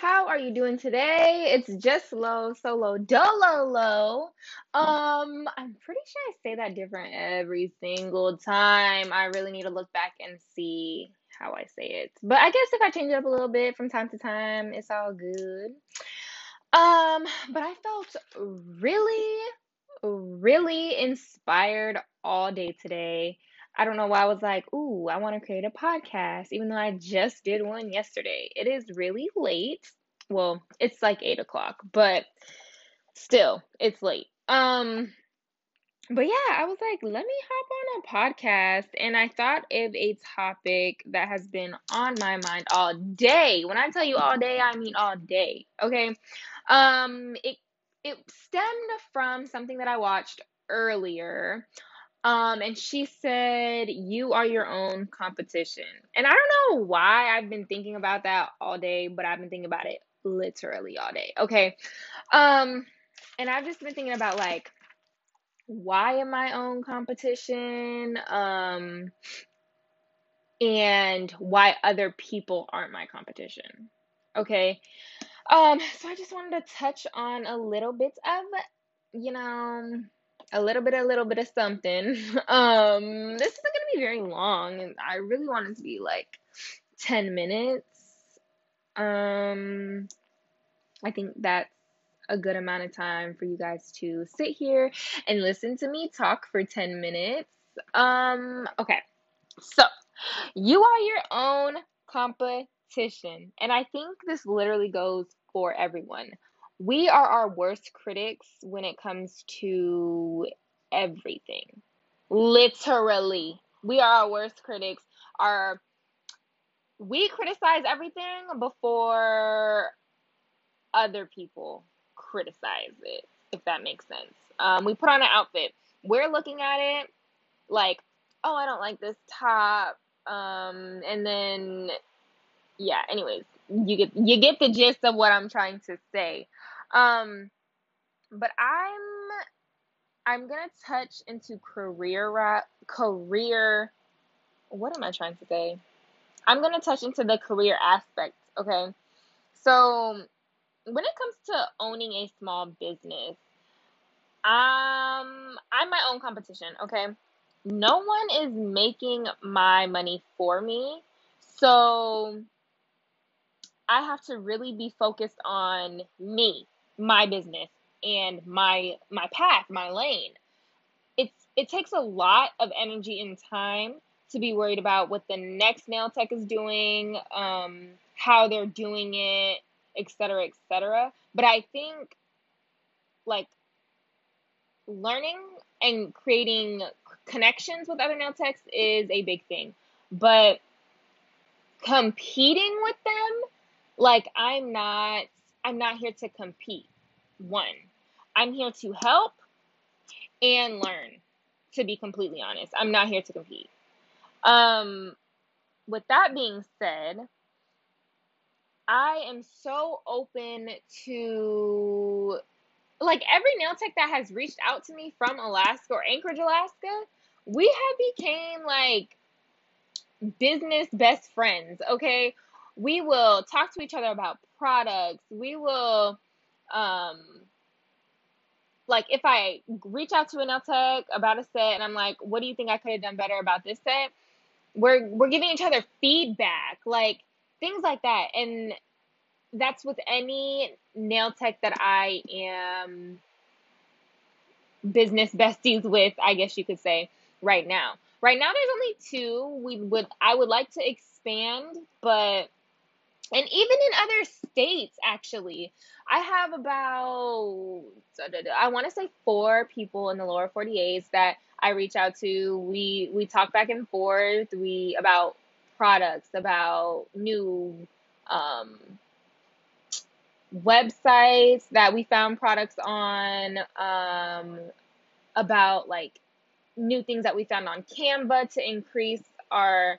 How are you doing today? It's just low, solo, dolo, low. Um, I'm pretty sure I say that different every single time. I really need to look back and see how I say it. But I guess if I change it up a little bit from time to time, it's all good. Um, but I felt really, really inspired all day today. I don't know why I was like, ooh, I want to create a podcast, even though I just did one yesterday. It is really late. Well, it's like eight o'clock, but still, it's late. Um, but yeah, I was like, let me hop on a podcast. And I thought of a topic that has been on my mind all day. When I tell you all day, I mean all day. Okay. Um, it it stemmed from something that I watched earlier. Um, and she said, You are your own competition. And I don't know why I've been thinking about that all day, but I've been thinking about it literally all day. Okay. Um, and I've just been thinking about like, why am I own competition? Um, and why other people aren't my competition. Okay. Um, so I just wanted to touch on a little bit of, you know, a little bit, a little bit of something. Um, this isn't gonna be very long, and I really want it to be like 10 minutes. Um, I think that's a good amount of time for you guys to sit here and listen to me talk for 10 minutes. Um, okay. So, you are your own competition. And I think this literally goes for everyone. We are our worst critics when it comes to everything. Literally. We are our worst critics. Our we criticize everything before other people criticize it, if that makes sense. Um, we put on an outfit. We're looking at it like, oh, I don't like this top. Um, and then, yeah. Anyways, you get you get the gist of what I'm trying to say. Um, but I'm I'm gonna touch into career ra- career. What am I trying to say? I'm gonna touch into the career aspect. Okay, so when it comes to owning a small business, um, I'm my own competition. Okay, no one is making my money for me, so I have to really be focused on me, my business, and my my path, my lane. It's it takes a lot of energy and time to be worried about what the next nail tech is doing, um, how they're doing it, etc., etc. But I think like learning and creating connections with other nail techs is a big thing. But competing with them, like I'm not I'm not here to compete. One. I'm here to help and learn, to be completely honest. I'm not here to compete. Um with that being said, I am so open to like every nail tech that has reached out to me from Alaska or Anchorage, Alaska, we have became like business best friends, okay? We will talk to each other about products. We will um like if I reach out to a nail tech about a set and I'm like, what do you think I could have done better about this set? We're we're giving each other feedback. Like things like that. And that's with any nail tech that I am business besties with, I guess you could say, right now. Right now there's only two. We would I would like to expand, but and even in other states actually. I have about I want to say four people in the lower 48s that I reach out to. We we talk back and forth. We about products, about new um, websites that we found products on, um, about like new things that we found on Canva to increase our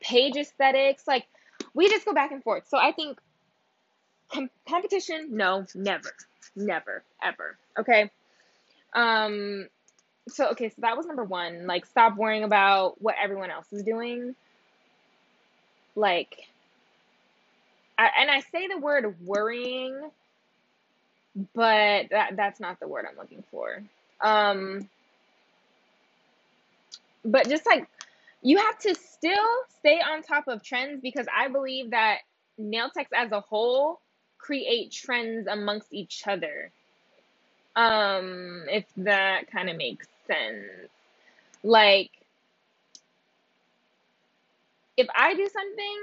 page aesthetics. Like we just go back and forth. So I think com- competition, no, never, never, ever. Okay. Um, so okay, so that was number one. Like, stop worrying about what everyone else is doing. Like, I and I say the word worrying, but that that's not the word I'm looking for. Um, but just like you have to still stay on top of trends because I believe that nail techs as a whole create trends amongst each other. Um, if that kind of makes sense. Like, if I do something,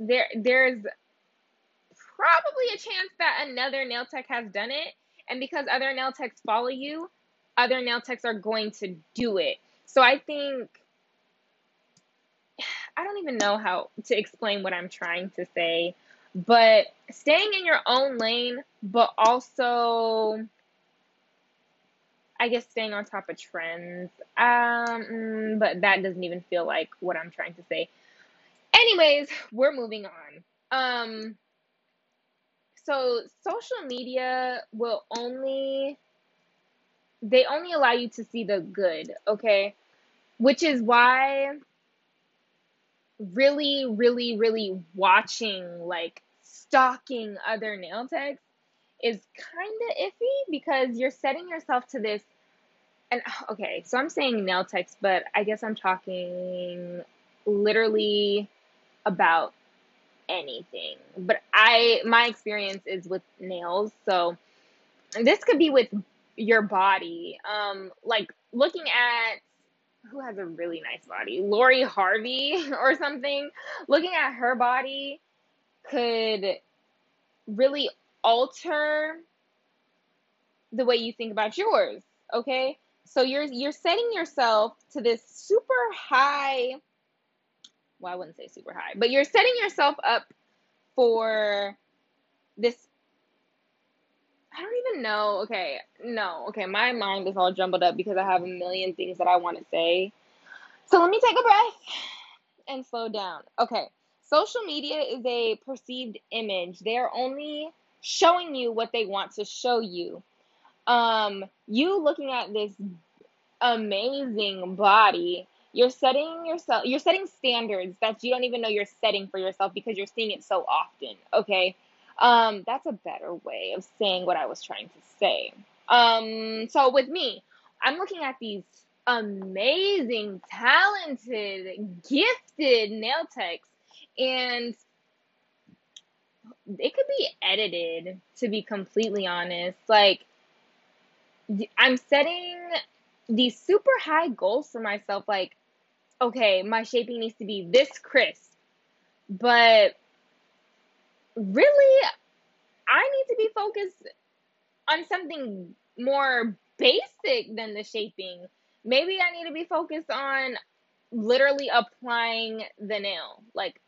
there there's probably a chance that another nail tech has done it, and because other nail techs follow you, other nail techs are going to do it. So I think I don't even know how to explain what I'm trying to say, but staying in your own lane, but also I guess staying on top of trends. Um, mm, but that doesn't even feel like what I'm trying to say. Anyways, we're moving on. Um, so social media will only they only allow you to see the good, okay? Which is why really, really, really watching, like stalking other nail techs is kind of iffy because you're setting yourself to this. And okay, so I'm saying nail techs, but I guess I'm talking literally about anything. But I, my experience is with nails. So this could be with your body. Um, like looking at who has a really nice body, Lori Harvey or something. Looking at her body could really alter the way you think about yours. Okay, so you're you're setting yourself to this super high. Well, I wouldn't say super high, but you're setting yourself up for this even know. Okay, no. Okay, my mind is all jumbled up because I have a million things that I want to say. So let me take a breath and slow down. Okay, social media is a perceived image. They're only showing you what they want to show you. Um, you looking at this amazing body, you're setting yourself you're setting standards that you don't even know you're setting for yourself because you're seeing it so often, okay? Um, that's a better way of saying what I was trying to say. Um, so with me, I'm looking at these amazing, talented, gifted nail techs, and it could be edited to be completely honest. Like, I'm setting these super high goals for myself. Like, okay, my shaping needs to be this crisp, but really, I need to be focused on something more basic than the shaping. Maybe I need to be focused on literally applying the nail, like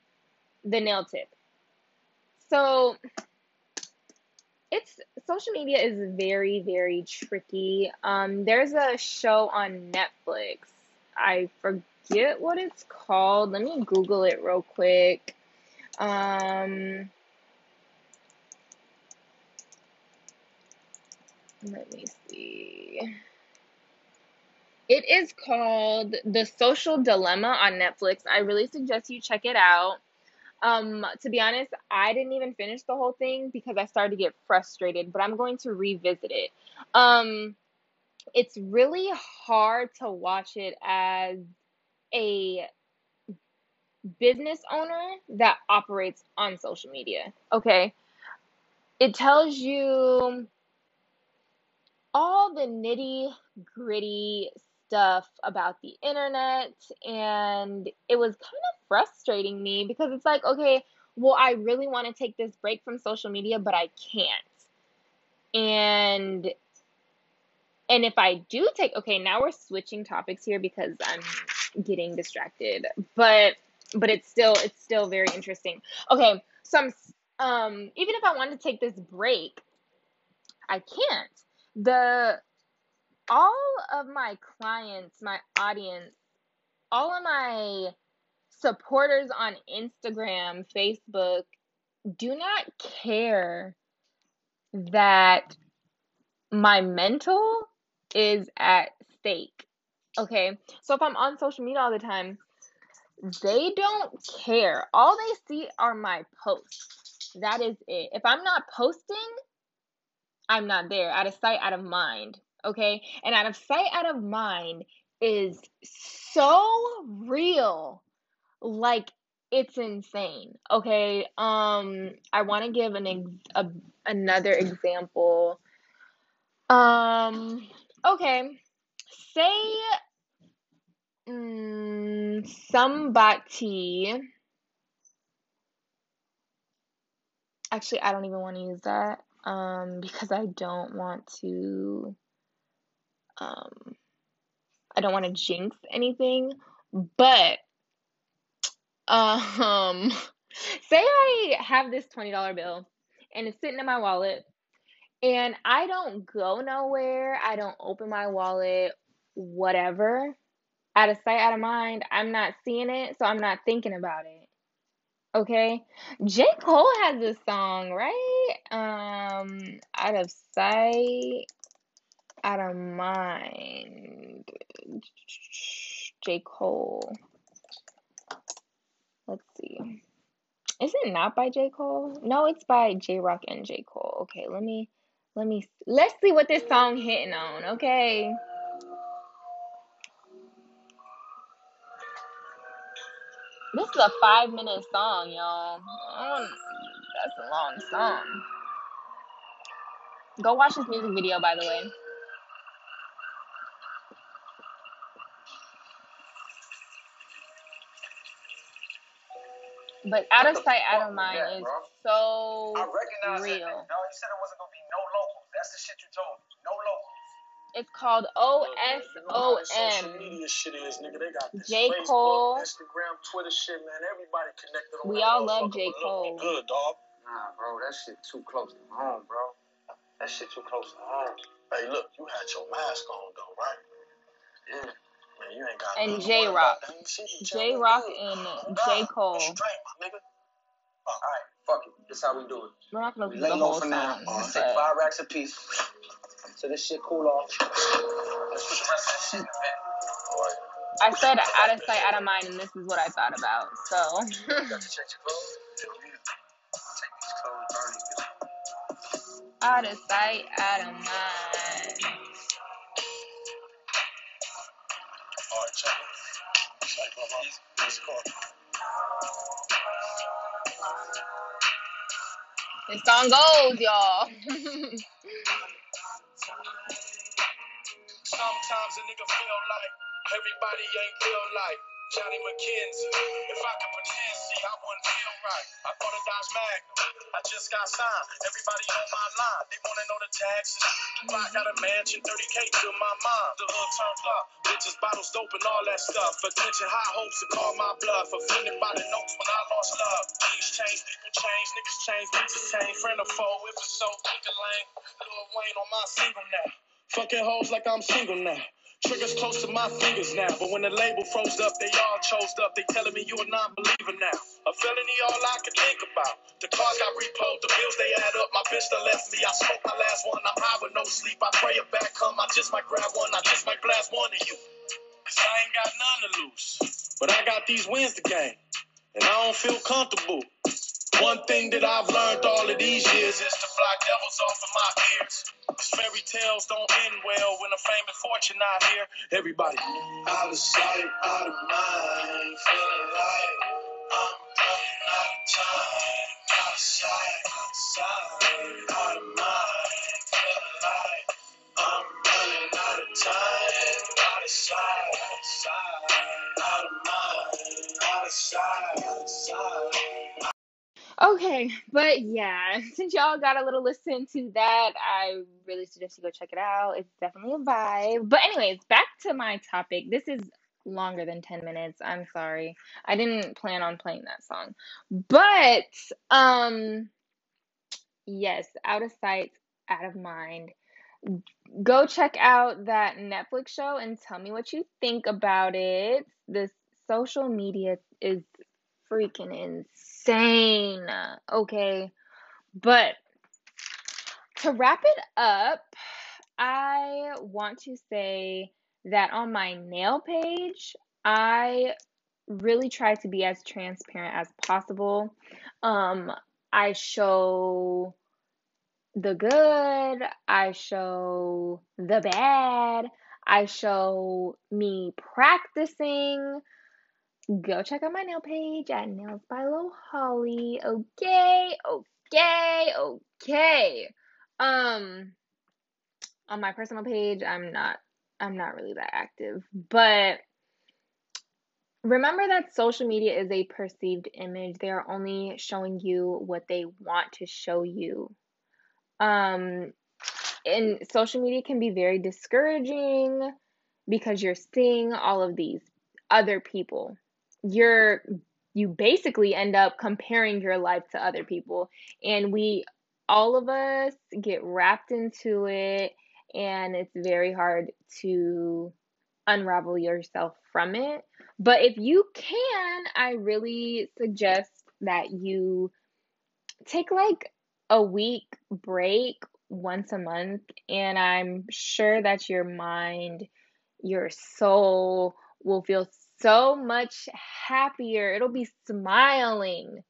the nail tip. So it's social media is very very tricky. Um, there's a show on Netflix. I forget what it's called. Let me Google it real quick. Um, let me see. It is called The Social Dilemma on Netflix. I really suggest you check it out. Um, to be honest, I didn't even finish the whole thing because I started to get frustrated, but I'm going to revisit it. Um, it's really hard to watch it as a business owner that operates on social media. Okay. It tells you all the nitty gritty stuff about the internet, and it was kind of frustrating me because it's like, okay, well, I really want to take this break from social media, but I can't. And and if I do take okay, now we're switching topics here because I'm getting distracted. But but it's still it's still very interesting. Okay, so I'm um even if I wanted to take this break, I can't. The all of my clients, my audience, all of my supporters on Instagram, Facebook do not care that my mental is at stake. Okay. So if I'm on social media all the time, they don't care. All they see are my posts. That is it. If I'm not posting, I'm not there. Out of sight, out of mind. Okay? And out of sight, out of mind is so real. Like it's insane. Okay? Um I want to give an ex- a, another example. Um okay. Say mm, somebody actually I don't even want to use that um because I don't want to um I don't want to jinx anything, but um say I have this $20 bill and it's sitting in my wallet and I don't go nowhere, I don't open my wallet, whatever. Out of sight, out of mind, I'm not seeing it, so I'm not thinking about it. Okay? J. Cole has this song, right? Um, out of sight, out of mind. J. Cole. Let's see. Is it not by J. Cole? No, it's by Jay Rock and J. Cole. Okay, let me let me let's see what this song hitting on, okay? This is a five minute song, y'all. Um, that's a long song. Go watch this music video, by the way. But out of sight, out of mind is so I recognize real. nigga, dog. He said it wasn't gonna be no locals. That's the shit you told me. No locals. It's called O S You know O how this social M. media shit is, nigga. They got this Cole. Instagram, Twitter shit, man. Everybody connected on We all love motherfucker, J. but look, we Cole. good, dog. Nah, bro, that shit too close to home, bro. That shit too close to home. Hey, look, you had your mask on though, right? Yeah. Man, you ain't got And nothing to Jay Rock. about. Damn, shit, you Jay Rock and J. Cole. Straight, my nigga. All right, fuck it. This how we do it. We're not gonna We listen lay the low whole for now. song, Let's take but five racks apiece. So this shit cool off. I said out of sight, out of mind, and this is what I thought about. So out of sight, out of mind. This song goes, y'all. Sometimes a nigga feel like everybody ain't real like Johnny McKenzie. If I could pretend, see, I wouldn't feel right. I bought a Dodge Magnum. I just got signed. Everybody on my line. They wanna know the taxes. I got a mansion, 30k to my mom. The hood turned up. Bitches, bottles, dope, and all that stuff. Attention, high hopes to call my bluff. Offended by the notes when I lost love. Things change, people change, niggas change, bitches change. Friend or foe, if it's so, think a lane. Lil Wayne on my single now. Fucking hoes like I'm single now. Triggers close to my fingers now. But when the label froze up, they all chose up. They telling me you a non-believer now. A felony, all I can think about. The cars got repoed, the bills they add up. My bitch done left me. I smoked my last one. I'm high with no sleep. I pray it back come. I just might grab one. I just might blast one of you. Cause I ain't got none to lose. But I got these wins to gain. And I don't feel comfortable. One thing that I've learned all of these years is to fly devils off of my ears. Cause fairy tales don't end well when a fame and fortune not here. Everybody. Out of sight, out of mind, feeling like I'm running out of time. Out of sight, out of sight, out of mind, feeling like Okay, but yeah, since y'all got a little listen to that, I really suggest you go check it out. It's definitely a vibe. But anyways, back to my topic. This is longer than 10 minutes. I'm sorry. I didn't plan on playing that song. But um yes, out of sight, out of mind. Go check out that Netflix show and tell me what you think about it. This social media is freaking insane. Okay. But to wrap it up, I want to say that on my nail page, I really try to be as transparent as possible. Um, I show the good, I show the bad, I show me practicing. Go check out my nail page at Nails by Lo Holly. Okay, okay, okay. Um, on my personal page, I'm not, I'm not really that active, but remember that social media is a perceived image. They are only showing you what they want to show you. Um, and social media can be very discouraging because you're seeing all of these other people. You're you basically end up comparing your life to other people and we all of us get wrapped into it and it's very hard to unravel yourself from it. But if you can, I really suggest that you take like a week break once a month, and I'm sure that your mind, your soul will feel so much happier. It'll be smiling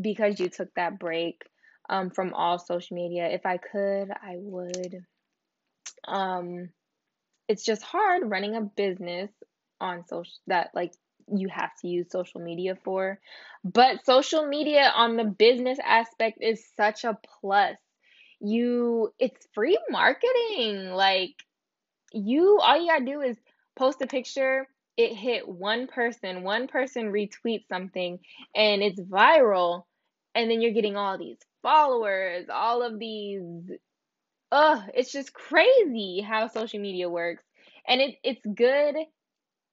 because you took that break um, from all social media. If I could, I would. Um, it's just hard running a business on social that like you have to use social media for. But social media on the business aspect is such a plus. You it's free marketing. Like you all you got to do is post a picture, it hit one person, one person retweets something and it's viral and then you're getting all these followers, all of these ugh, it's just crazy how social media works. And it it's good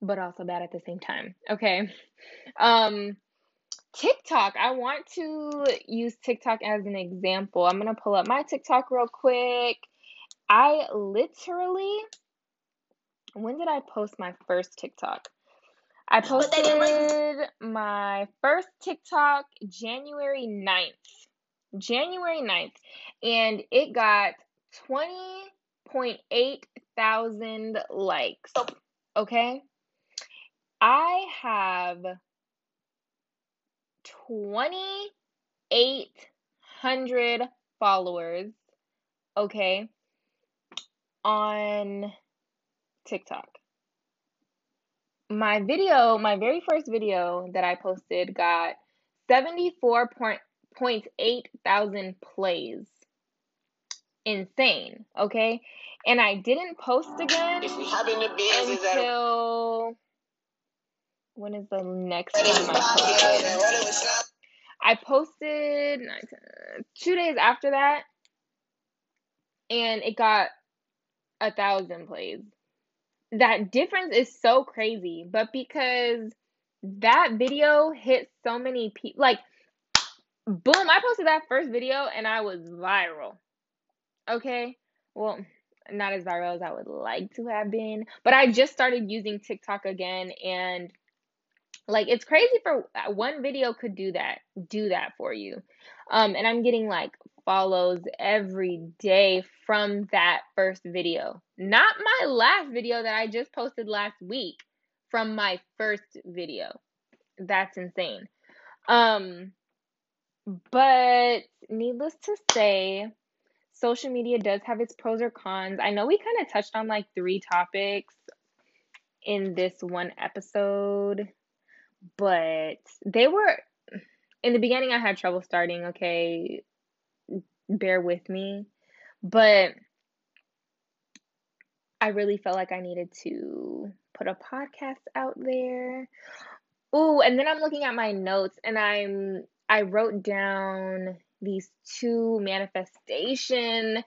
but also bad at the same time. Okay. Um TikTok. I want to use TikTok as an example. I'm going to pull up my TikTok real quick. I literally when did I post my first TikTok? I posted my first TikTok January 9th. January 9th. And it got 20.8 thousand likes. Okay? I have 2,800 followers, okay, on TikTok. My video, my very first video that I posted got 74.8 thousand plays. Insane, okay? And I didn't post again until when is the next time I posted? I posted two days after that, and it got a thousand plays. That difference is so crazy, but because that video hit so many people, like, boom, I posted that first video and I was viral. Okay, well, not as viral as I would like to have been, but I just started using TikTok again and like it's crazy for uh, one video could do that, do that for you. Um, and I'm getting like follows every day from that first video. Not my last video that I just posted last week, from my first video. That's insane. Um, but needless to say, social media does have its pros or cons. I know we kind of touched on like three topics in this one episode but they were in the beginning I had trouble starting, okay? Bear with me. But I really felt like I needed to put a podcast out there. Ooh, and then I'm looking at my notes and I'm I wrote down these two manifestation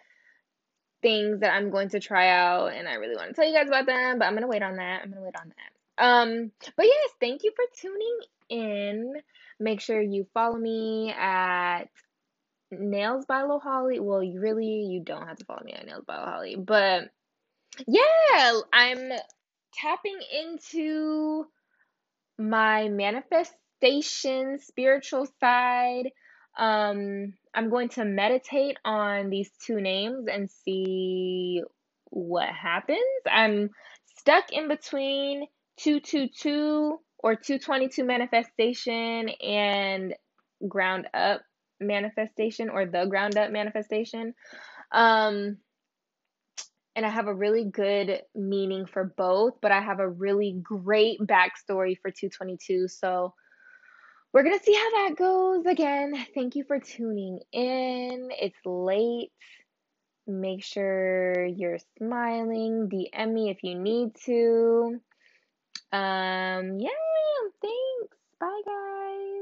things that I'm going to try out and I really want to tell you guys about them, but I'm going to wait on that. I'm going to wait on that. Um, but yes, thank you for tuning in. Make sure you follow me at Nails by Lo Holly. Well, you really you don't have to follow me at Nails by Lo Holly, but yeah, I'm tapping into my manifestation spiritual side. Um, I'm going to meditate on these two names and see what happens. I'm stuck in between 222 or 222 manifestation and ground up manifestation or the ground up manifestation. Um, and I have a really good meaning for both, but I have a really great backstory for 222. So we're going to see how that goes. Again, thank you for tuning in. It's late. Make sure you're smiling. DM me if you need to. Um, yeah, thanks. Bye, guys.